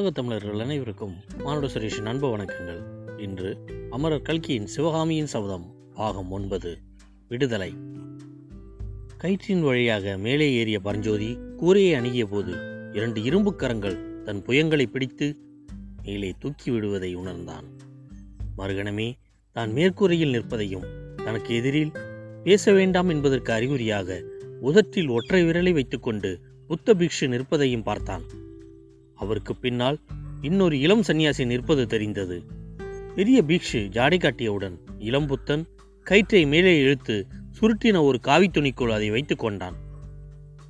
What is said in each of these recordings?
உலகத் தமிழர்கள் அனைவருக்கும் மானுட சுரேஷின் அன்பு வணக்கங்கள். இன்று அமரர் கல்கியின் சிவகாமியின் சபதம் பாகம் ஒன்பது விடுதலை. கயிற்றின் வழியாக மேலே ஏறிய பரஞ்சோதி கூரையை அணுகிய போது இரண்டு இரும்புக் கரங்கள் தன் புயங்களை பிடித்து மேலே தூக்கி விடுவதை உணர்ந்தான். மறுகணமே தான் மேற்கூரையில் நிற்பதையும் தனக்கு எதிரில் பேச வேண்டாம் என்பதற்கு அறிகுறியாக உதற்றில் ஒற்றை விரலை வைத்துக்கொண்டு புத்த பிக்ஷு நிற்பதையும் பார்த்தான். அவருக்கு பின்னால் இன்னொரு இளம் சன்னியாசி நிற்பது தெரிந்தது. பெரிய பீக்ஷு ஜாடை காட்டியவுடன் இளம்புத்தன் கயிற்றை மேலே இழுத்து சுருட்டின ஒரு காவித்துணிக்குள் அதை வைத்துக் கொண்டான்.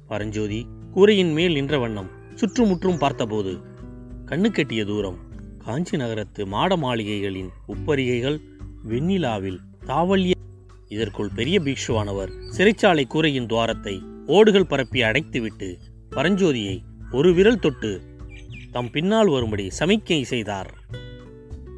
பரஞ்சோதி கூரையின் மேல் நின்ற வண்ணம் சுற்றுமுற்றும் பார்த்தபோது கண்ணு கெட்டிய தூரம் காஞ்சி நகரத்து மாட மாளிகைகளின் உப்பரிகைகள் வெண்ணிலாவில் தாவல்ய இதற்குள் பெரிய பீக்ஷுவானவர் சிறைச்சாலை கூரையின் துவாரத்தை ஓடுகள் பரப்பி அடைத்துவிட்டு பரஞ்சோதியை ஒரு விரல் தொட்டு தம் பின்னால் வரும்படி சமிக்கை செய்தார்.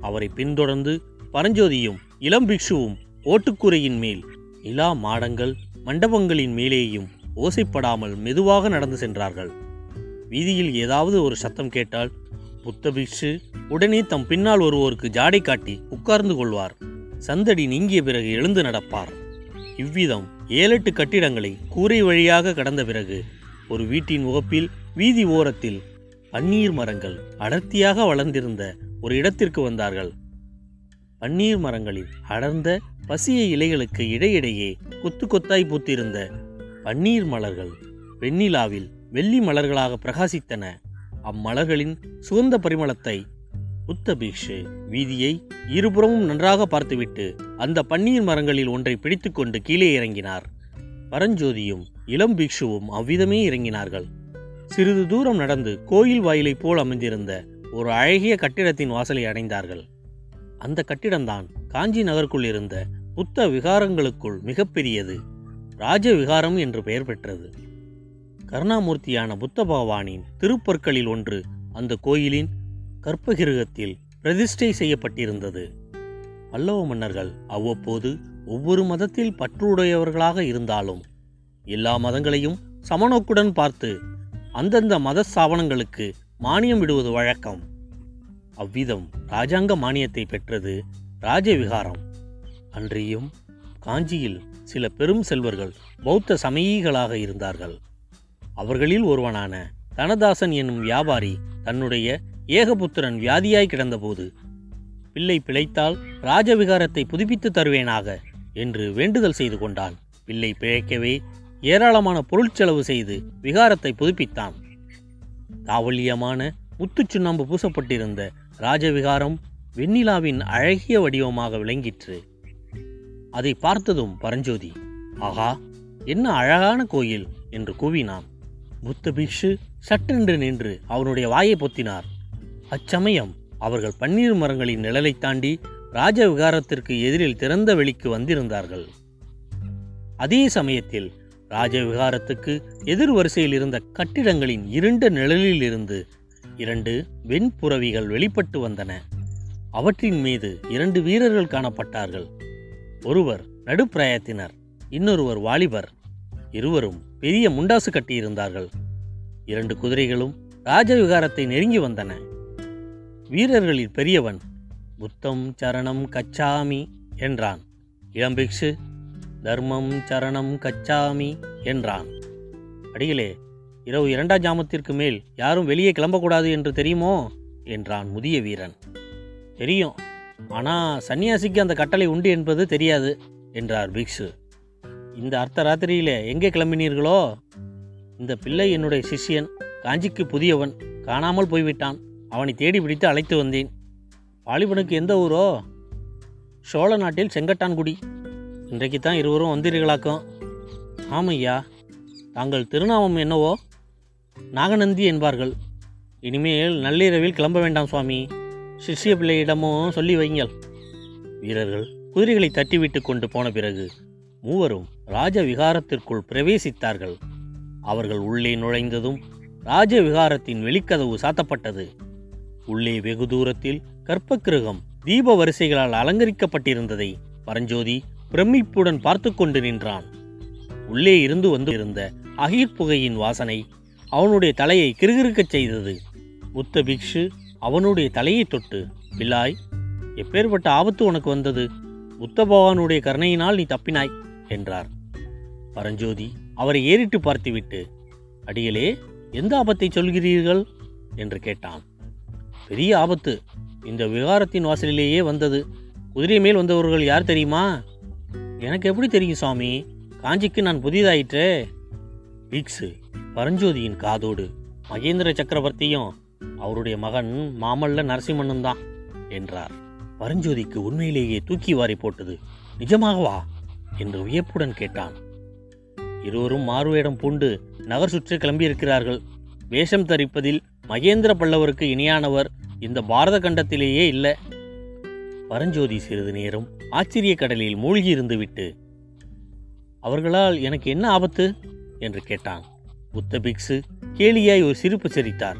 அவரை பின்தொடர்ந்து பரஞ்சோதியும் இளம் பிக்ஷுவும் ஓட்டுக்கூரையின் மேல் நிலா மாடங்கள் மண்டபங்களின் மேலேயும் ஓசைப்படாமல் மெதுவாக நடந்து சென்றார்கள். வீதியில் ஏதாவது ஒரு சத்தம் கேட்டால் புத்த பிக்ஷு உடனே தம் பின்னால் ஒருவோருக்கு ஜாடை காட்டி உட்கார்ந்து கொள்வார். சந்தடி நீங்கிய பிறகு எழுந்து நடப்பார். இவ்விதம் ஏழெட்டு கட்டிடங்களை கூரை வழியாக கடந்த பிறகு ஒரு வீட்டின் முகப்பில் வீதி ஓரத்தில் பன்னீர் மரங்கள் அடர்த்தியாக வளர்ந்திருந்த ஒரு இடத்திற்கு வந்தார்கள். பன்னீர் மரங்களில் அடர்ந்த பசிய இலைகளுக்கு இடையிடையே கொத்து கொத்தாய் பூத்திருந்த பன்னீர் மலர்கள் வெண்ணிலாவில் வெள்ளி மலர்களாக பிரகாசித்தன. அம்மலர்களின் சுகந்த பரிமளத்தை புத்த பீக்ஷு வீதியை இருபுறமும் நன்றாக பார்த்துவிட்டு அந்த பன்னீர் மரங்களில் ஒன்றை பிடித்துக்கொண்டு கீழே இறங்கினார். பரஞ்சோதியும் இளம் பிக்ஷுவும் அவ்விதமே இறங்கினார்கள். சிறிது தூரம் நடந்து கோயில் வாயிலைப் போல் அமைந்திருந்த ஒரு அழகிய கட்டிடத்தின் வாசலை அடைந்தார்கள். அந்த கட்டிடம்தான் காஞ்சி நகருக்குள் இருந்த புத்த விகாரங்களுக்குள் மிகப்பெரியது. ராஜ விகாரம் என்று பெயர் பெற்றது. கருணாமூர்த்தியான புத்த பகவானின் திருப்பற்களில் ஒன்று அந்த கோயிலின் கற்பகிருகத்தில் பிரதிஷ்டை செய்யப்பட்டிருந்தது. பல்லவ மன்னர்கள் அவ்வப்போது ஒவ்வொரு மதத்தில் பற்றுடையவர்களாக இருந்தாலும் எல்லா மதங்களையும் சமநோக்குடன் பார்த்து அந்தந்த மத ஸ்தாபனங்களுக்கு மானியம் விடுவது வழக்கம். அவ்விதம் ராஜாங்க மானியத்தை பெற்றது ராஜவிகாரம். அன்றியும் காஞ்சியில் சில பெரும் செல்வர்கள் பௌத்த சமயீகளாக இருந்தார்கள். அவர்களில் ஒருவனான தனதாசன் என்னும் வியாபாரி தன்னுடைய ஏகபுத்திரன் வியாதியாய் கிடந்தபோது பிள்ளை பிழைத்தால் ராஜவிகாரத்தை புதுப்பித்து தருவேனாக என்று வேண்டுதல் செய்து கொண்டான். பிள்ளை பிழைக்கவே ஏராளமான பொருட்செலவு செய்து விகாரத்தை புதுப்பித்தான். தாவல்யமான முத்துச் சுண்ணாம்பு பூசப்பட்டிருந்த ராஜவிகாரம் வெண்ணிலாவின் அழகிய வடிவமாக விளங்கிற்று. அதை பார்த்ததும் பரஞ்சோதி ஆகா என்ன அழகான கோயில்! என்று கூவினான். புத்த பிக்ஷு சட்டென்று நின்று அவனுடைய வாயை பொத்தினார். அச்சமயம் அவர்கள் பன்னீர் மரங்களின் நிழலைத் தாண்டி ராஜவிகாரத்திற்கு எதிரில் திறந்த வெளிக்கு வந்திருந்தார்கள். அதே சமயத்தில் ராஜவிகாரத்துக்கு எதிர் வரிசையில் இருந்த கட்டிடங்களின் இருண்ட நிழலில் இருந்து இரண்டு வெண்புறவிகள் வெளிப்பட்டு வந்தன. அவற்றின் மீது இரண்டு வீரர்கள் காணப்பட்டார்கள். ஒருவர் நடுப்பிராயத்தினர் இன்னொருவர் வாலிபர். இருவரும் பெரிய முண்டாசு கட்டியிருந்தார்கள். இரண்டு குதிரைகளும் ராஜவிகாரத்தை நெருங்கி வந்தன. வீரர்களில் பெரியவன் புத்தம் சரணம் கச்சாமி என்றான். இளம்பிக்ஷு தர்மம் சரணம் கச்சாமி என்றான். அடிகளே இரவு இரண்டாம் ஜாமத்திற்கு மேல் யாரும் வெளியே கிளம்பக்கூடாது என்று தெரியுமோ? என்றான் முதிய வீரன். தெரியும். ஆனால் சன்னியாசிக்கு அந்த கட்டளை உண்டு என்பது தெரியாது என்றார் பிக்ஷு. இந்த அர்த்த ராத்திரியிலே எங்கே கிளம்பினீர்களோ? இந்த பிள்ளை என்னுடைய சிஷ்யன் காஞ்சிக்கு புதியவன் காணாமல் போய்விட்டான். அவனை தேடி பிடித்து அழைத்து வந்தேன். வாலிபனுக்கு எந்த ஊரோ? சோழ நாட்டில் செங்கட்டான்குடி. இன்றைக்கு தான் இருவரும் வந்தீர்களாக்கும் ஆமையா தாங்கள் திருநாமம் என்னவோ? நாகநந்தி என்பார்கள். இனிமேல் நள்ளிரவில் கிளம்ப வேண்டாம் சுவாமி. சிஷ்ய பிள்ளையிடமும் சொல்லி வைங்கள் வீரர்கள் குதிரைகளை தட்டிவிட்டு கொண்டு போன பிறகு மூவரும் ராஜ விகாரத்திற்குள் பிரவேசித்தார்கள். அவர்கள் உள்ளே நுழைந்ததும் ராஜ விகாரத்தின் வெளிக்கதவு சாத்தப்பட்டது. உள்ளே வெகு தூரத்தில் கற்பக்கிருகம் தீப வரிசைகளால் அலங்கரிக்கப்பட்டிருந்ததை பரஞ்சோதி பிரமிப்புடன் பார்த்து கொண்டு நின்றான். உள்ளே இருந்து வந்து இருந்த அகிர் புகையின் வாசனை அவனுடைய தலையை கிறுகிறுக்கச் செய்தது. புத்த பிக்ஷு அவனுடைய தலையை தொட்டு பிலாய் எப்பேற்பட்ட ஆபத்து உனக்கு வந்தது? புத்த பகவானுடைய கருணையினால் நீ தப்பினாய் என்றார். பரஞ்சோதி அவரை ஏறிட்டு பார்த்துவிட்டு அடிகளே எந்த ஆபத்தை சொல்கிறீர்கள்? என்று கேட்டான். பெரிய ஆபத்து. இந்த விகாரத்தின் வாசலிலேயே வந்தது. குதிரை மேல் வந்தவர்கள் யார் தெரியுமா? எனக்கு எப்படி தெரியும் சுவாமி காஞ்சிக்கு நான் புதிதாயிற்றே? பிக்ஸு பரஞ்சோதியின் காதோடு மகேந்திர சக்கரவர்த்தியும் அவருடைய மகன் மாமல்ல நரசிம்மனும் தான் என்றார். பரஞ்சோதிக்கு உண்மையிலேயே தூக்கி வாரி போட்டது நிஜமாகவா? என்று வியப்புடன் கேட்டான். இருவரும் மாறுவேடம் பூண்டு நகர் சுற்றி கிளம்பியிருக்கிறார்கள். வேஷம் தரிப்பதில் மகேந்திர பல்லவருக்கு இணையானவர் இந்த பாரத கண்டத்திலேயே இல்லை. பரஞ்சோதி சிறிது நேரம் ஆச்சரிய கடலில் மூழ்கி இருந்துவிட்டு அவர்களால் எனக்கு என்ன ஆபத்து? என்று கேட்டான். புத்த பிக்ஸு கேலியாய் ஒரு சிரிப்பு சிரித்தார்.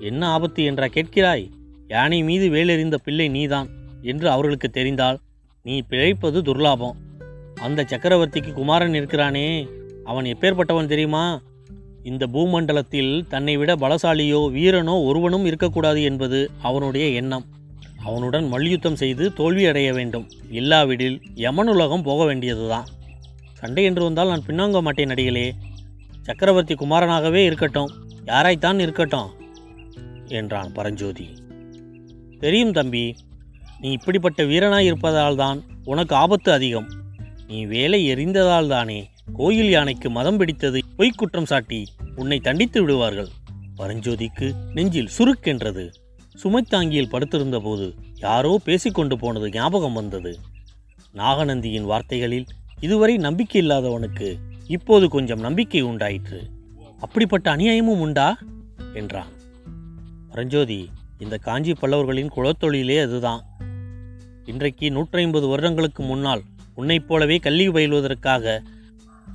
என்ன ஆபத்து என்றா கேட்கிறாய்? யானை மீது வேலெறிந்த பிள்ளை நீதான் என்று அவர்களுக்கு தெரிந்தால் நீ பிழைப்பது துர்லாபம். அந்த சக்கரவர்த்திக்கு குமாரன் இருக்கிறானே அவன் எப்பேற்பட்டவன் தெரியுமா? இந்த பூமண்டலத்தில் தன்னை விட பலசாலியோ வீரனோ ஒருவனும் இருக்கக்கூடாது என்பது அவனுடைய எண்ணம். அவனுடன் மல்யுத்தம் செய்து தோல்வி அடைய வேண்டும். இல்லாவிடில் யமனுலகம் போக வேண்டியதுதான். சண்டை என்று வந்தால் நான் பின்னாங்க மாட்டேன் நடிகளே சக்கரவர்த்தி குமாரனாகவே இருக்கட்டும். யாராய்த்தான் இருக்கட்டும் என்றான் பரஞ்சோதி. தெரியும் தம்பி நீ இப்படிப்பட்ட வீரனாய் இருப்பதால் தான் உனக்கு ஆபத்து அதிகம். நீ வேலை எறிந்ததால் தானே கோயில் யானைக்கு மதம் பிடித்தது. பொய்க்குற்றம் சாட்டி உன்னை தண்டித்து விடுவார்கள். பரஞ்சோதிக்கு நெஞ்சில் சுருக்கென்றது. சுமைத்தாங்கியில் படுத்திருந்த போது யாரோ பேசிக்கொண்டு போனது ஞாபகம் வந்தது. நாகநந்தியின் வார்த்தைகளில் இதுவரை நம்பிக்கை இல்லாதவனுக்கு இப்போது கொஞ்சம் நம்பிக்கை உண்டாயிற்று. அப்படிப்பட்ட அநியாயமும் உண்டா? என்றான். பரஞ்சோதி இந்த காஞ்சி பல்லவர்களின் குலத்தொழிலே அதுதான். இன்றைக்கு நூற்றி ஐம்பது வருடங்களுக்கு முன்னால் உன்னைப் போலவே கல்வி பயில்வதற்காக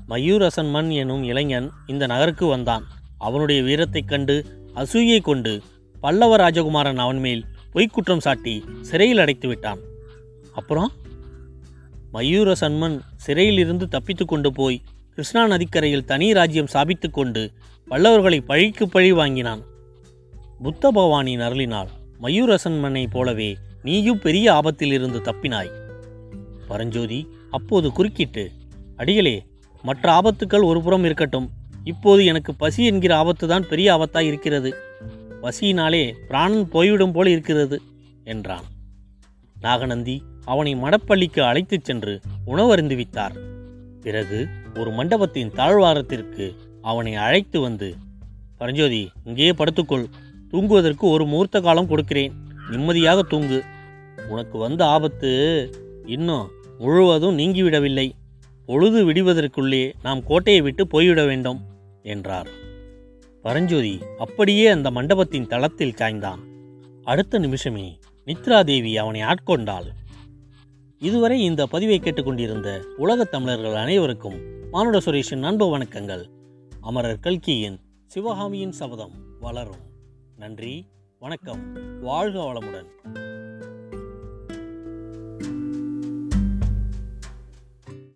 மயூரசன் மன் எனும் இளைஞன் இந்த நகருக்கு வந்தான். அவனுடைய வீரத்தைக் கண்டு அசூயை கொண்டு பல்லவ ராஜகுமாரன் அவன் மேல் பொய்க்குற்றம் சாட்டி சிறையில் அடைத்து விட்டான். அப்புறம்? மயூர சன்மன் சிறையிலிருந்து தப்பித்து கொண்டு போய் கிருஷ்ணா நதிக்கரையில் தனி ராஜ்யம் சாபித்து கொண்டு பல்லவர்களை பழிக்கு பழி வாங்கினான். புத்த பவானின் அருளினால் மயூரசன்மனைப் போலவே நீயும் பெரிய ஆபத்தில் இருந்து தப்பினாய். பரஞ்சோதி அப்போது குறுக்கிட்டு அடிகளே மற்ற ஆபத்துக்கள் ஒருபுறம் இருக்கட்டும். இப்போது எனக்கு பசி என்கிற ஆபத்து தான் பெரிய ஆபத்தாய் இருக்கிறது. பசியினாலே பிராணன் போய்விடும் போல இருக்கிறது என்றான். நாகநந்தி அவனை மடப்பள்ளிக்கு அழைத்துச் சென்று உணவருந்துவித்தார் பிறகு ஒரு மண்டபத்தின் தாழ்வாரத்திற்கு அவனை அழைத்து வந்து பரஞ்சோதி இங்கேயே படுத்துக்கொள். தூங்குவதற்கு ஒரு முகூர்த்த காலம் கொடுக்கிறேன். நிம்மதியாக தூங்கு. உனக்கு வந்த ஆபத்து இன்னும் முழுவதும் நீங்கிவிடவில்லை. பொழுது விடுவதற்குள்ளே நாம் கோட்டையை விட்டு போய்விட வேண்டும் என்றார். பரஞ்சோதி அப்படியே அந்த மண்டபத்தின் தளத்தில் சாய்ந்தான் அடுத்த நிமிஷமே நித்ரா தேவி அவனை ஆட்கொண்டாள். இதுவரை இந்த பதிவை கேட்டுக்கொண்டிருந்த உலகத் தமிழர்கள் அனைவருக்கும் மானுட சுரேஷின் அன்பு வணக்கங்கள். அமரர் கல்கியின் சிவகாமியின் சபதம் வளரும். நன்றி வணக்கம் வாழ்க வளமுடன்.